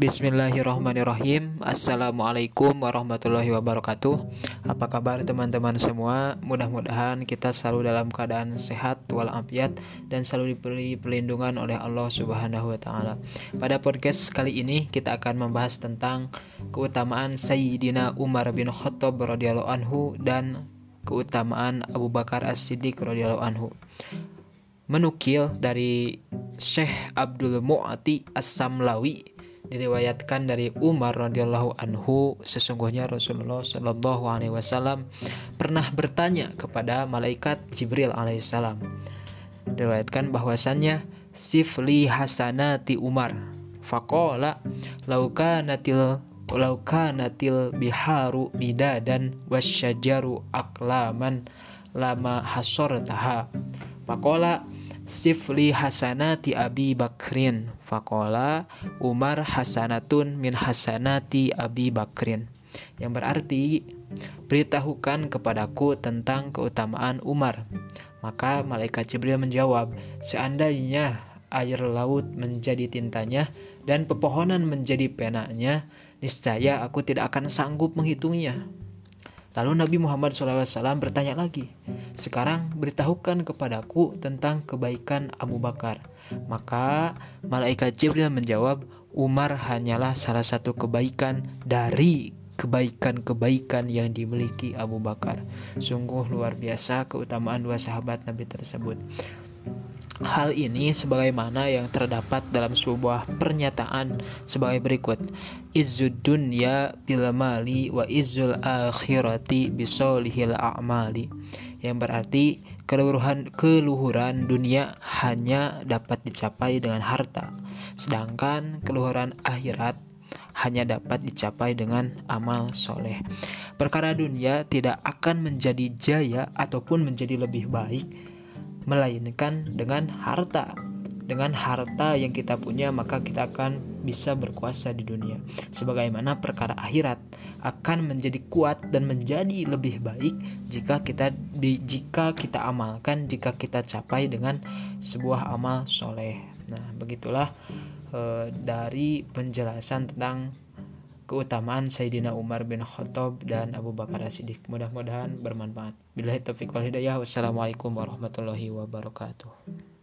Bismillahirrahmanirrahim. Assalamualaikum warahmatullahi wabarakatuh. Apa kabar teman-teman semua? Mudah-mudahan kita selalu dalam keadaan sehat walafiat Dan selalu diberi perlindungan oleh Allah subhanahu wa ta'ala. Pada podcast kali ini kita akan membahas tentang Keutamaan Sayyidina Umar bin Khattab radhiyallahu anhu Dan keutamaan Abu Bakar As-Siddiq radhiyallahu anhu. Menukil dari Syekh Abdul Mu'ati As-Samlawi diriwayatkan dari Umar radhiyallahu anhu sesungguhnya Rasulullah shallallahu alaihi wasallam pernah bertanya kepada malaikat Jibril alaihissalam diriwayatkan bahwasannya sifli hasanati Umar. Faqala lauka natil lauka natil biharu bidadan wasyajaru aklaman lama taha faqala Sifli hasanati Abi Bakrin. Fakola Umar hasanatun min hasanati Abi Bakrin. Yang berarti Beritahukan kepadaku tentang keutamaan Umar. Maka malaikat Jibril menjawab Seandainya air laut menjadi tintanya Dan pepohonan menjadi penanya Niscaya aku tidak akan sanggup menghitungnya. Lalu Nabi Muhammad SAW bertanya lagi, sekarang beritahukan kepadaku tentang kebaikan Abu Bakar. Maka malaikat Jibril menjawab, Umar hanyalah salah satu kebaikan dari kebaikan-kebaikan yang dimiliki Abu Bakar. Sungguh luar biasa keutamaan dua sahabat Nabi tersebut. Hal ini sebagaimana yang terdapat dalam sebuah pernyataan sebagai berikut. Izzud dunya bil mali wa izzul akhirati bisolihil a'mali. Yang berarti keluhuran keluhuran dunia hanya dapat dicapai dengan harta, sedangkan keluhuran akhirat hanya dapat dicapai dengan amal soleh. Perkara dunia tidak akan menjadi jaya ataupun menjadi lebih baik melainkan dengan harta. Dengan harta yang kita punya, maka kita akan bisa berkuasa di dunia. Sebagaimana perkara akhirat akan menjadi kuat dan menjadi lebih baik jika kita di, jika kita amalkan, jika kita capai dengan sebuah amal soleh. Nah, begitulah e, dari penjelasan tentang keutamaan Sayyidina Umar bin Khattab dan Abu Bakar As-Siddiq. Mudah-mudahan bermanfaat. Bila taufiq wal hidayah. Wassalamualaikum warahmatullahi wabarakatuh.